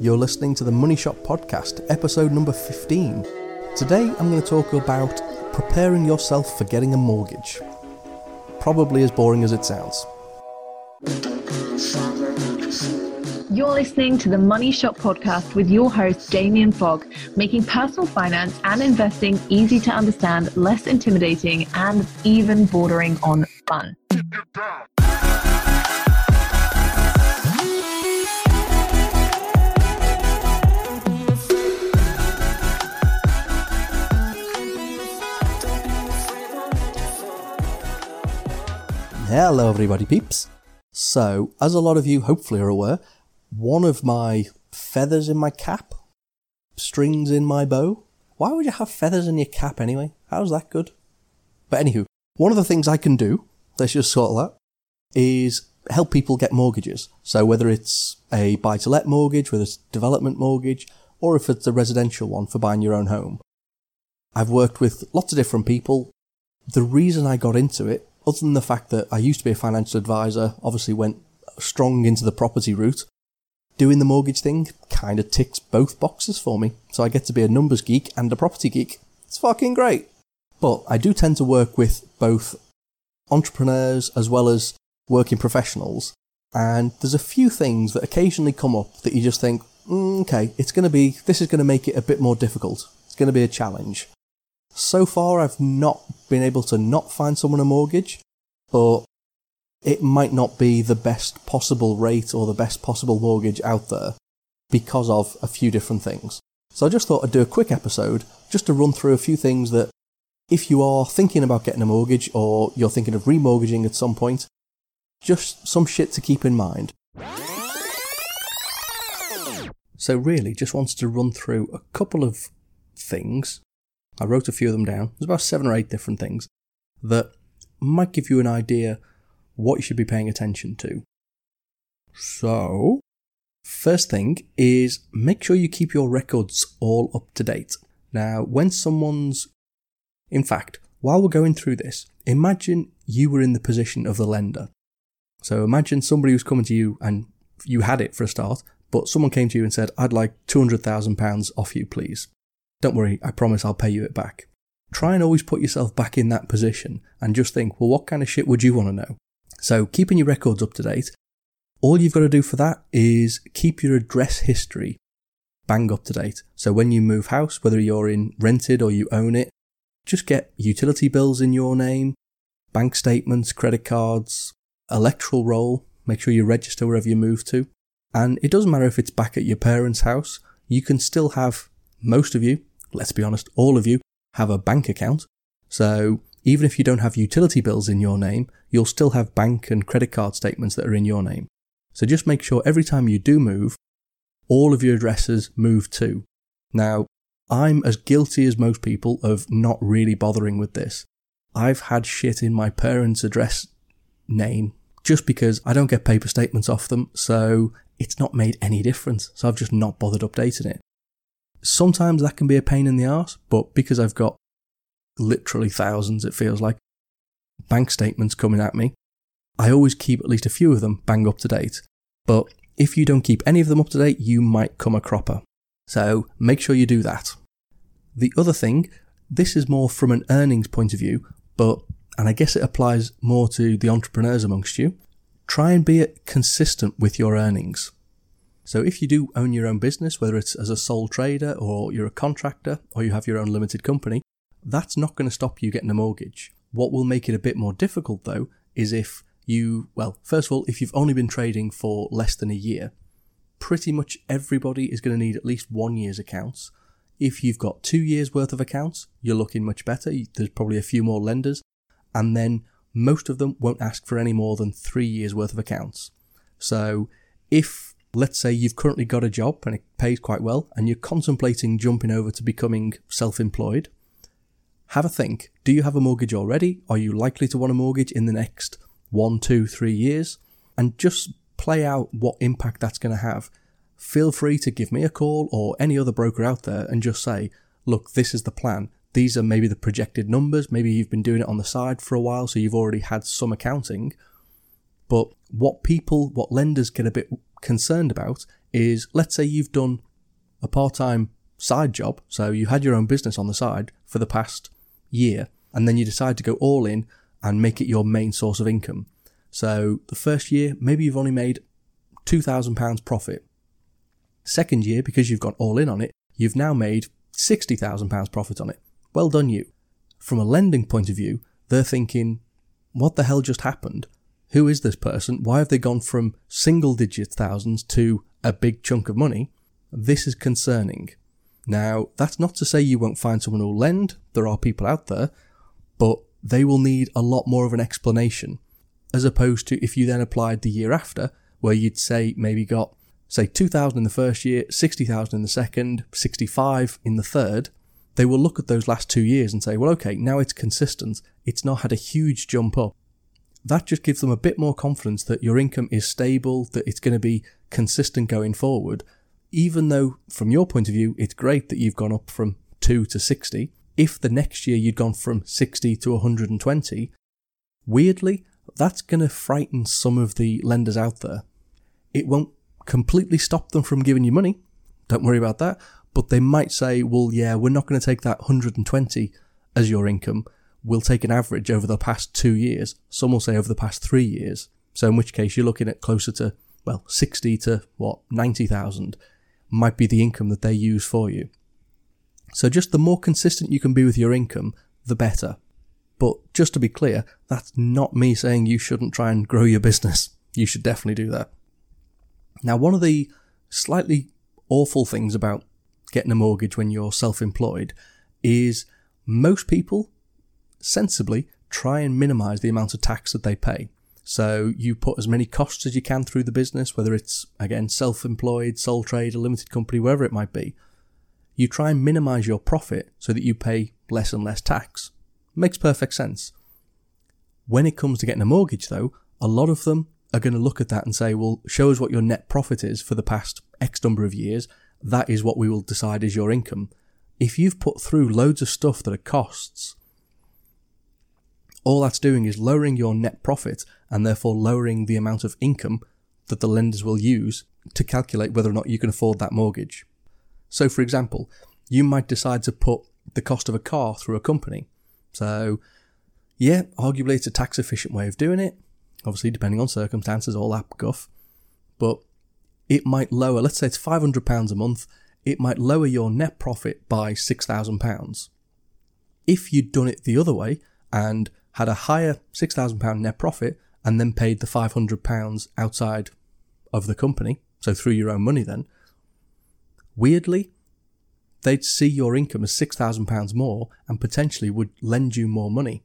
You're listening to the Money Shot Podcast, episode number 15. Today I'm going to talk about preparing yourself for getting a mortgage. Probably as boring as it sounds. You're listening to the Money Shot podcast with your host, Damien Fogg, making personal finance and investing easy to understand, less intimidating, and even bordering on fun. Hello, everybody, peeps. So, as a lot of you hopefully are aware, one of my feathers in my cap, strings in my bow. Why would you have feathers in your cap anyway? How's that good? But anywho, one of the things I can do, let's just sort that, is help people get mortgages. So whether it's a buy to let mortgage, whether it's a development mortgage, or if it's a residential one for buying your own home. I've worked with lots of different people. The reason I got into it other than the fact that I used to be a financial advisor, obviously went strong into the property route, doing the mortgage thing kind of ticks both boxes for me. So I get to be a numbers geek and a property geek. It's fucking great. But I do tend to work with both entrepreneurs as well as working professionals. And there's a few things that occasionally come up that you just think, mm, okay, it's going to be, this is going to make it a bit more difficult. It's going to be a challenge. So far, I've not been able to not find someone a mortgage, but it might not be the best possible rate or the best possible mortgage out there because of a few different things. So I just thought I'd do a quick episode just to run through a few things that if you are thinking about getting a mortgage or you're thinking of remortgaging at some point, just some shit to keep in mind. So really just wanted to run through a couple of things I wrote a few of them down. There's about seven or eight different things that might give you an idea what you should be paying attention to. So, first thing is make sure you keep your records all up to date. Now, when someone's, in fact, while we're going through this, imagine you were in the position of the lender. So imagine somebody was coming to you and you had it for a start, but someone came to you and said, I'd like £200,000 off you, please. Don't worry, I promise I'll pay you it back. Try and always put yourself back in that position and just think, well, what kind of shit would you want to know? So, keeping your records up to date, all you've got to do for that is keep your address history bang up to date. So, when you move house, whether you're in rented or you own it, just get utility bills in your name, bank statements, credit cards, electoral roll, make sure you register wherever you move to. And it doesn't matter if it's back at your parents' house, you can still have, most of you, let's be honest, all of you have a bank account. So even if you don't have utility bills in your name, you'll still have bank and credit card statements that are in your name. So just make sure every time you do move, all of your addresses move too. Now, I'm as guilty as most people of not really bothering with this. I've had shit in my parents' address name just because I don't get paper statements off them, so it's not made any difference. So I've just not bothered updating it. Sometimes that can be a pain in the ass, but because I've got literally thousands, it feels like, bank statements coming at me, I always keep at least a few of them bang up to date. But if you don't keep any of them up to date, you might come a cropper. So make sure you do that. The other thing, this is more from an earnings point of view, but, and I guess it applies more to the entrepreneurs amongst you, try and be consistent with your earnings. So if you do own your own business, whether it's as a sole trader or you're a contractor or you have your own limited company, that's not going to stop you getting a mortgage. What will make it a bit more difficult though is if you, well, first of all, if you've only been trading for less than a year, pretty much everybody is going to need at least one year's accounts. If you've got two years worth of accounts, you're looking much better. There's probably a few more lenders. And then most of them won't ask for any more than three years worth of accounts. So if Let's say you've currently got a job and it pays quite well and you're contemplating jumping over to becoming self employed. Have a think. Do you have a mortgage already? Are you likely to want a mortgage in the next one, two, three years? And just play out what impact that's going to have. Feel free to give me a call or any other broker out there and just say, look, this is the plan. These are maybe the projected numbers. Maybe you've been doing it on the side for a while, so you've already had some accounting. But what people, what lenders get a bit concerned about is let's say you've done a part time side job, so you had your own business on the side for the past year, and then you decide to go all in and make it your main source of income. So the first year, maybe you've only made £2,000 profit. Second year, because you've gone all in on it, you've now made £60,000 profit on it. Well done, you. From a lending point of view, they're thinking, what the hell just happened? Who is this person? Why have they gone from single digit thousands to a big chunk of money? This is concerning. Now, that's not to say you won't find someone who'll lend. There are people out there, but they will need a lot more of an explanation, as opposed to if you then applied the year after, where you'd say maybe got say 2000 in the first year, 60,000 in the second, 65 in the third, they will look at those last two years and say, well, okay, now it's consistent. It's not had a huge jump up. That just gives them a bit more confidence that your income is stable, that it's going to be consistent going forward. Even though, from your point of view, it's great that you've gone up from 2 to 60, if the next year you'd gone from 60 to 120, weirdly, that's going to frighten some of the lenders out there. It won't completely stop them from giving you money. Don't worry about that. But they might say, well, yeah, we're not going to take that 120 as your income. We'll take an average over the past two years. Some will say over the past three years. So in which case you're looking at closer to, well, 60 to what, 90,000 might be the income that they use for you. So just the more consistent you can be with your income, the better. But just to be clear, that's not me saying you shouldn't try and grow your business. You should definitely do that. Now, one of the slightly awful things about getting a mortgage when you're self employed is most people sensibly try and minimize the amount of tax that they pay. So you put as many costs as you can through the business, whether it's again self employed, sole trade, a limited company, wherever it might be you try and minimize your profit so that you pay less and less tax. Makes perfect sense. When it comes to getting a mortgage, though, a lot of them are going to look at that and say, well, show us what your net profit is for the past X number of years. That is what we will decide is your income. If you've put through loads of stuff that are costs, all that's doing is lowering your net profit and therefore lowering the amount of income that the lenders will use to calculate whether or not you can afford that mortgage. So, for example, you might decide to put the cost of a car through a company. So, yeah, arguably it's a tax efficient way of doing it. Obviously, depending on circumstances, all that guff. But it might lower, let's say it's £500 a month, it might lower your net profit by £6,000. If you'd done it the other way and had a higher £6,000 net profit and then paid the £500 outside of the company, so through your own money then, Weirdly, they'd see your income as £6,000 more and potentially would lend you more money.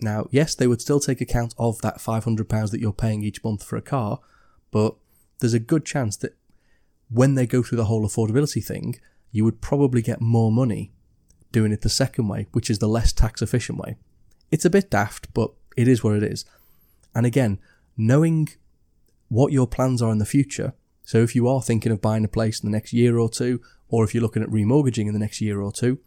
Now, yes, they would still take account of that £500 that you're paying each month for a car, but there's a good chance that when they go through the whole affordability thing, you would probably get more money doing it the second way, which is the less tax efficient way. It's a bit daft, but it is what it is. And again, knowing what your plans are in the future so if you are thinking of buying a place in the next year or two, or if you're looking at remortgaging in the next year or two,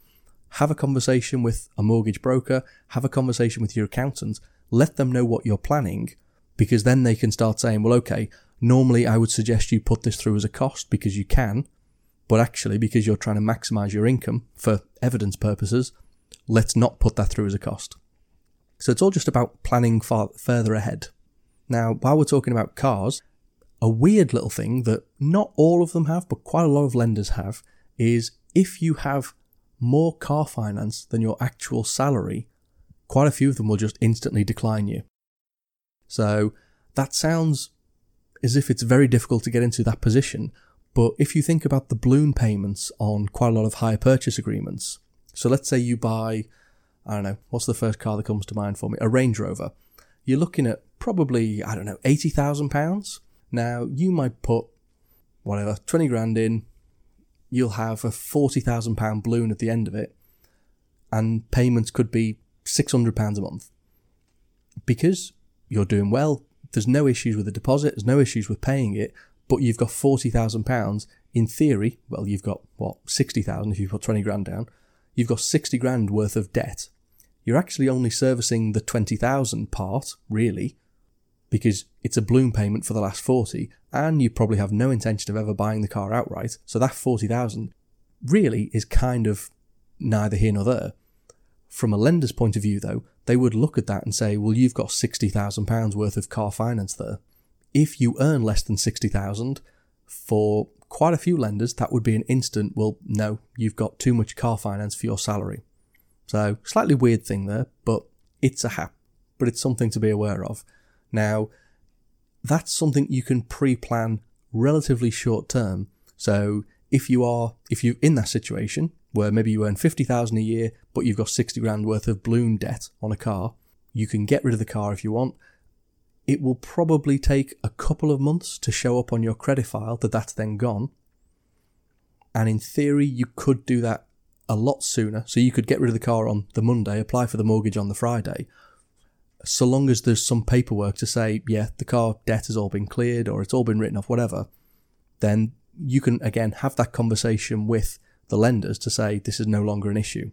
have a conversation with a mortgage broker, have a conversation with your accountant, let them know what you're planning, because then they can start saying, well, okay, normally I would suggest you put this through as a cost because you can, but actually, because you're trying to maximize your income for evidence purposes, let's not put that through as a cost. So it's all just about planning far further ahead. Now, while we're talking about cars, a weird little thing that not all of them have, but quite a lot of lenders have, is if you have more car finance than your actual salary, quite a few of them will just instantly decline you. So that sounds as if it's very difficult to get into that position. But if you think about the balloon payments on quite a lot of hire purchase agreements, so let's say you buy, I don't know, what's the first car that comes to mind for me? A Range Rover. You're looking at probably, I don't know, £80,000 now, you might put whatever, 20 grand in, you'll have a £40,000 balloon at the end of it, and payments could be £600 a month. Because you're doing well, there's no issues with the deposit, there's no issues with paying it, but you've got £40,000 in theory, well, you've got what, 60,000 if you put 20 grand down, you've got 60 grand worth of debt. You're actually only servicing the 20,000 part, really, because it's a balloon payment for the last 40 and you probably have no intention of ever buying the car outright. So that 40,000 really is kind of neither here nor there. From a lender's point of view though, they would look at that and say, well, you've got £60,000 worth of car finance there. If you earn less than 60,000 for quite a few lenders, that would be an instant, well, no, you've got too much car finance for your salary. So, slightly weird thing there, but it's a hap, but it's something to be aware of. Now, that's something you can pre plan relatively short term. So, if you are, if you're in that situation where maybe you earn 50,000 a year, but you've got 60 grand worth of balloon debt on a car, you can get rid of the car if you want. It will probably take a couple of months to show up on your credit file that that's then gone. And in theory, you could do that a lot sooner. So you could get rid of the car on the Monday, apply for the mortgage on the Friday. So long as there's some paperwork to say, yeah, the car debt has all been cleared or it's all been written off, whatever, then you can again have that conversation with the lenders to say this is no longer an issue.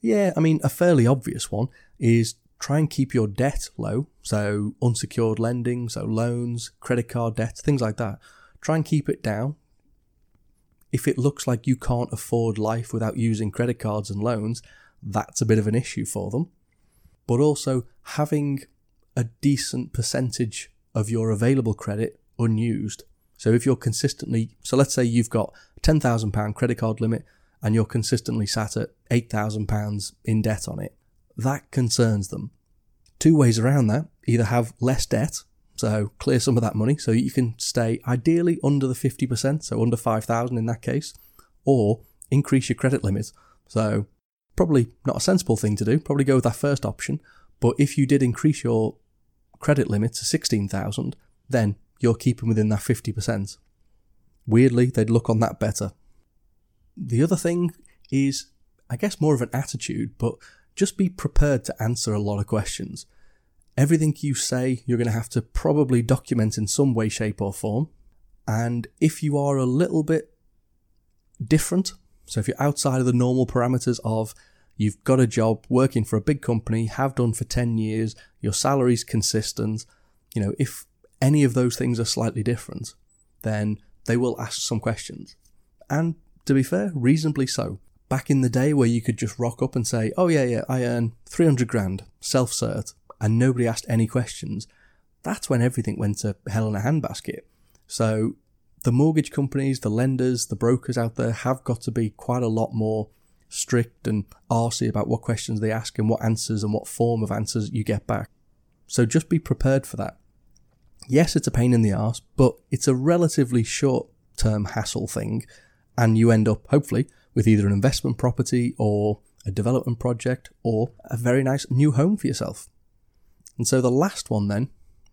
Yeah, I mean, a fairly obvious one is try and keep your debt low. So, unsecured lending, so loans, credit card debt, things like that. Try and keep it down if it looks like you can't afford life without using credit cards and loans, that's a bit of an issue for them. But also having a decent percentage of your available credit unused. So if you're consistently, so let's say you've got a £10,000 credit card limit and you're consistently sat at £8,000 in debt on it, that concerns them. Two ways around that either have less debt so clear some of that money so you can stay ideally under the 50%, so under 5,000 in that case, or increase your credit limit. So probably not a sensible thing to do, probably go with that first option. But if you did increase your credit limit to 16,000, then you're keeping within that 50%. Weirdly, they'd look on that better. The other thing is, I guess, more of an attitude, but just be prepared to answer a lot of questions. Everything you say, you're going to have to probably document in some way, shape, or form. And if you are a little bit different, so if you're outside of the normal parameters of you've got a job working for a big company, have done for 10 years, your salary's consistent, you know, if any of those things are slightly different, then they will ask some questions. And to be fair, reasonably so. Back in the day where you could just rock up and say, oh yeah, yeah, I earn 300 grand, self-cert, and nobody asked any questions, that's when everything went to hell in a handbasket. So the mortgage companies, the lenders, the brokers out there have got to be quite a lot more strict and arsy about what questions they ask and what answers and what form of answers you get back. So just be prepared for that. Yes, it's a pain in the arse, but it's a relatively short term hassle thing, and you end up, hopefully, with either an investment property or a development project or a very nice new home for yourself. And so the last one, then,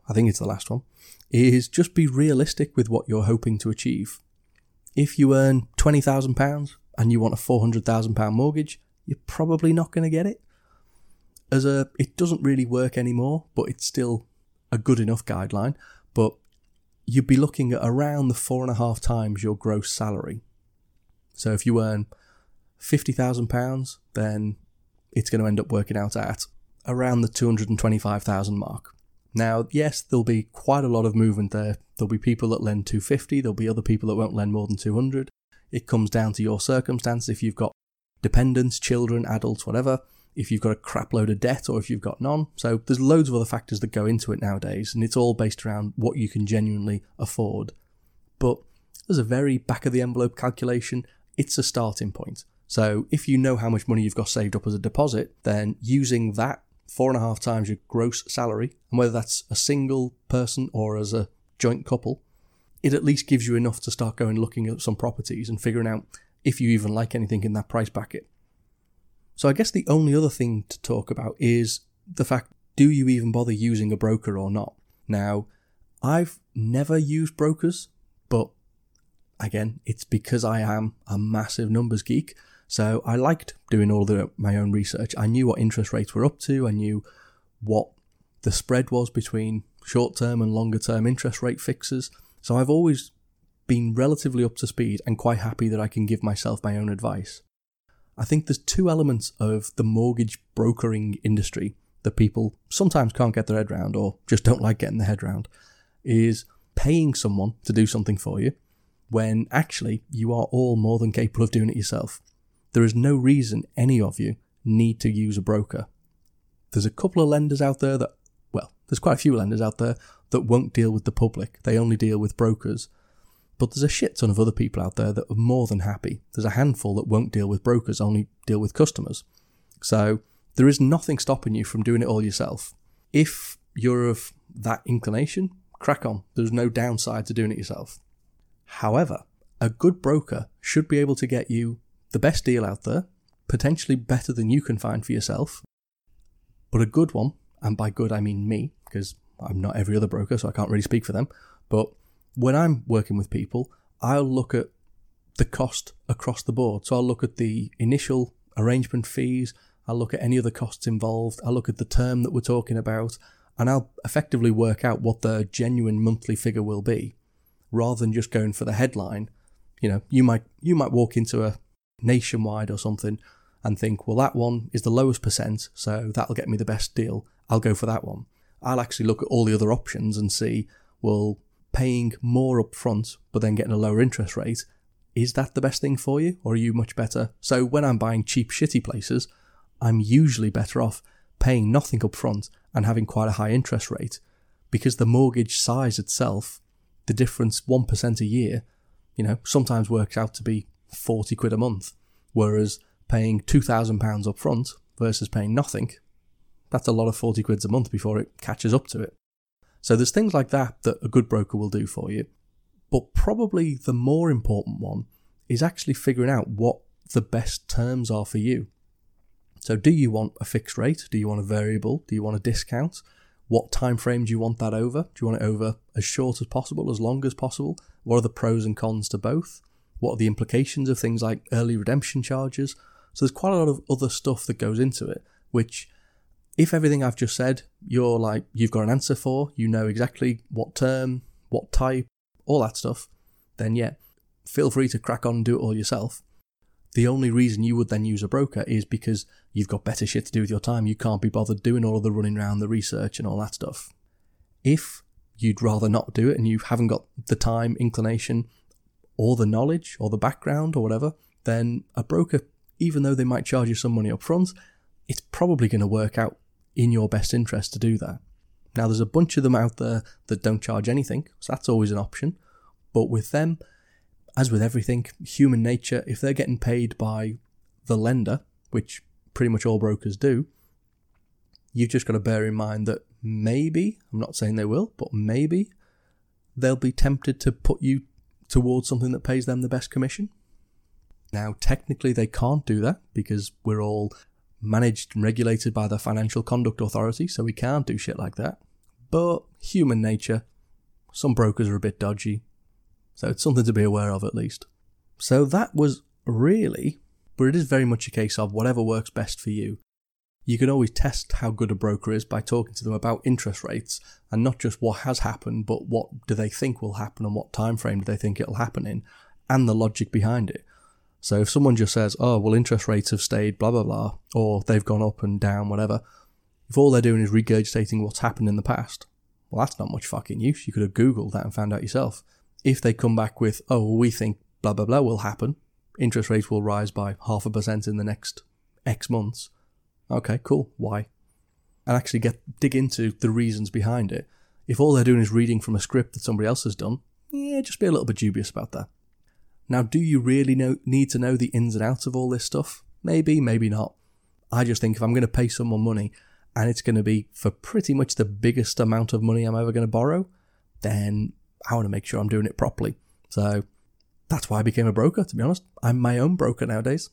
I think it's the last one, is just be realistic with what you're hoping to achieve. If you earn £20,000 and you want a £400,000 mortgage, you're probably not going to get it. As a, it doesn't really work anymore, but it's still a good enough guideline. But you'd be looking at around the four and a half times your gross salary. So if you earn £50,000, then it's going to end up working out at around the 225,000 mark. Now, yes, there'll be quite a lot of movement there. There'll be people that lend 250, there'll be other people that won't lend more than 200. It comes down to your circumstance. If you've got dependents, children, adults, whatever, if you've got a crap load of debt or if you've got none. So there's loads of other factors that go into it nowadays, and it's all based around what you can genuinely afford. But as a very back of the envelope calculation, it's a starting point. So if you know how much money you've got saved up as a deposit, then using that four and a half times your gross salary, and whether that's a single person or as a joint couple, it at least gives you enough to start going looking at some properties and figuring out if you even like anything in that price bracket. So I guess the only other thing to talk about is the fact do you even bother using a broker or not? Now, I've never used brokers, again, it's because I am a massive numbers geek. So I liked doing all the my own research. I knew what interest rates were up to. I knew what the spread was between short term and longer term interest rate fixes. So I've always been relatively up to speed and quite happy that I can give myself my own advice. I think there's two elements of the mortgage brokering industry that people sometimes can't get their head round or just don't like getting their head round is paying someone to do something for you when actually you are all more than capable of doing it yourself. There is no reason any of you need to use a broker. There's a couple of lenders out there that, well, there's quite a few lenders out there that won't deal with the public. They only deal with brokers. But there's a shit ton of other people out there that are more than happy. There's a handful that won't deal with brokers, only deal with customers. So there is nothing stopping you from doing it all yourself. If you're of that inclination, crack on. There's no downside to doing it yourself. However, a good broker should be able to get you the best deal out there, potentially better than you can find for yourself, but a good one, and by good I mean me, because I'm not every other broker, so I can't really speak for them. But when I'm working with people, I'll look at the cost across the board. So I'll look at the initial arrangement fees, I'll look at any other costs involved, I'll look at the term that we're talking about, and I'll effectively work out what the genuine monthly figure will be, rather than just going for the headline. You know, you might you might walk into a nationwide or something and think, well, that one is the lowest percent, so that'll get me the best deal. I'll go for that one. I'll actually look at all the other options and see, well, paying more up front but then getting a lower interest rate, is that the best thing for you or are you much better? So when I'm buying cheap, shitty places, I'm usually better off paying nothing up front and having quite a high interest rate because the mortgage size itself, the difference 1% a year, you know, sometimes works out to be 40 quid a month. Whereas paying £2,000 up front versus paying nothing, that's a lot of 40 quids a month before it catches up to it. So there's things like that that a good broker will do for you. But probably the more important one is actually figuring out what the best terms are for you. So do you want a fixed rate? Do you want a variable? Do you want a discount? What time frame do you want that over? Do you want it over as short as possible, as long as possible? What are the pros and cons to both? What are the implications of things like early redemption charges? So there's quite a lot of other stuff that goes into it, which if everything I've just said, you're like, you've got an answer for, you know exactly what term, what type, all that stuff, then yeah, feel free to crack on and do it all yourself. The only reason you would then use a broker is because you've got better shit to do with your time. You can't be bothered doing all of the running around, the research, and all that stuff. If you'd rather not do it and you haven't got the time, inclination, or the knowledge, or the background, or whatever, then a broker, even though they might charge you some money up front, it's probably going to work out in your best interest to do that. Now, there's a bunch of them out there that don't charge anything, so that's always an option. But with them, as with everything, human nature, if they're getting paid by the lender, which pretty much all brokers do, you've just got to bear in mind that maybe, I'm not saying they will, but maybe they'll be tempted to put you towards something that pays them the best commission. Now, technically, they can't do that because we're all managed and regulated by the Financial Conduct Authority, so we can't do shit like that. But human nature, some brokers are a bit dodgy, so it's something to be aware of at least. So that was really, but it is very much a case of whatever works best for you. You can always test how good a broker is by talking to them about interest rates and not just what has happened, but what do they think will happen and what time frame do they think it'll happen in and the logic behind it. So if someone just says, "Oh, well interest rates have stayed blah blah blah," or they've gone up and down whatever, if all they're doing is regurgitating what's happened in the past, well that's not much fucking use. You could have googled that and found out yourself if they come back with, oh, we think blah, blah, blah will happen, interest rates will rise by half a percent in the next X months. Okay, cool. Why? And actually get dig into the reasons behind it. If all they're doing is reading from a script that somebody else has done, yeah, just be a little bit dubious about that. Now, do you really know, need to know the ins and outs of all this stuff? Maybe, maybe not. I just think if I'm going to pay someone money and it's going to be for pretty much the biggest amount of money I'm ever going to borrow, then I want to make sure I'm doing it properly. So that's why I became a broker, to be honest. I'm my own broker nowadays.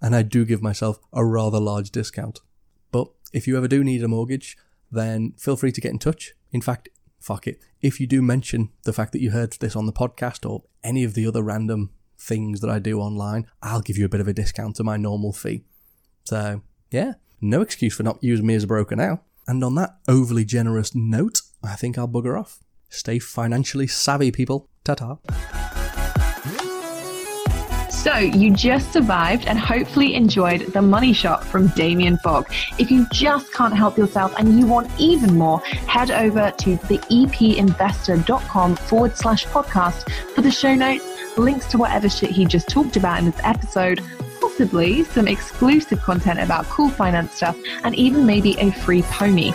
And I do give myself a rather large discount. But if you ever do need a mortgage, then feel free to get in touch. In fact, fuck it. If you do mention the fact that you heard this on the podcast or any of the other random things that I do online, I'll give you a bit of a discount to my normal fee. So, yeah, no excuse for not using me as a broker now. And on that overly generous note, I think I'll bugger off. Stay financially savvy, people. Ta ta. So you just survived and hopefully enjoyed the money shot from Damien Fogg. If you just can't help yourself and you want even more, head over to theepinvestor.com forward slash podcast for the show notes, links to whatever shit he just talked about in this episode, possibly some exclusive content about cool finance stuff, and even maybe a free pony.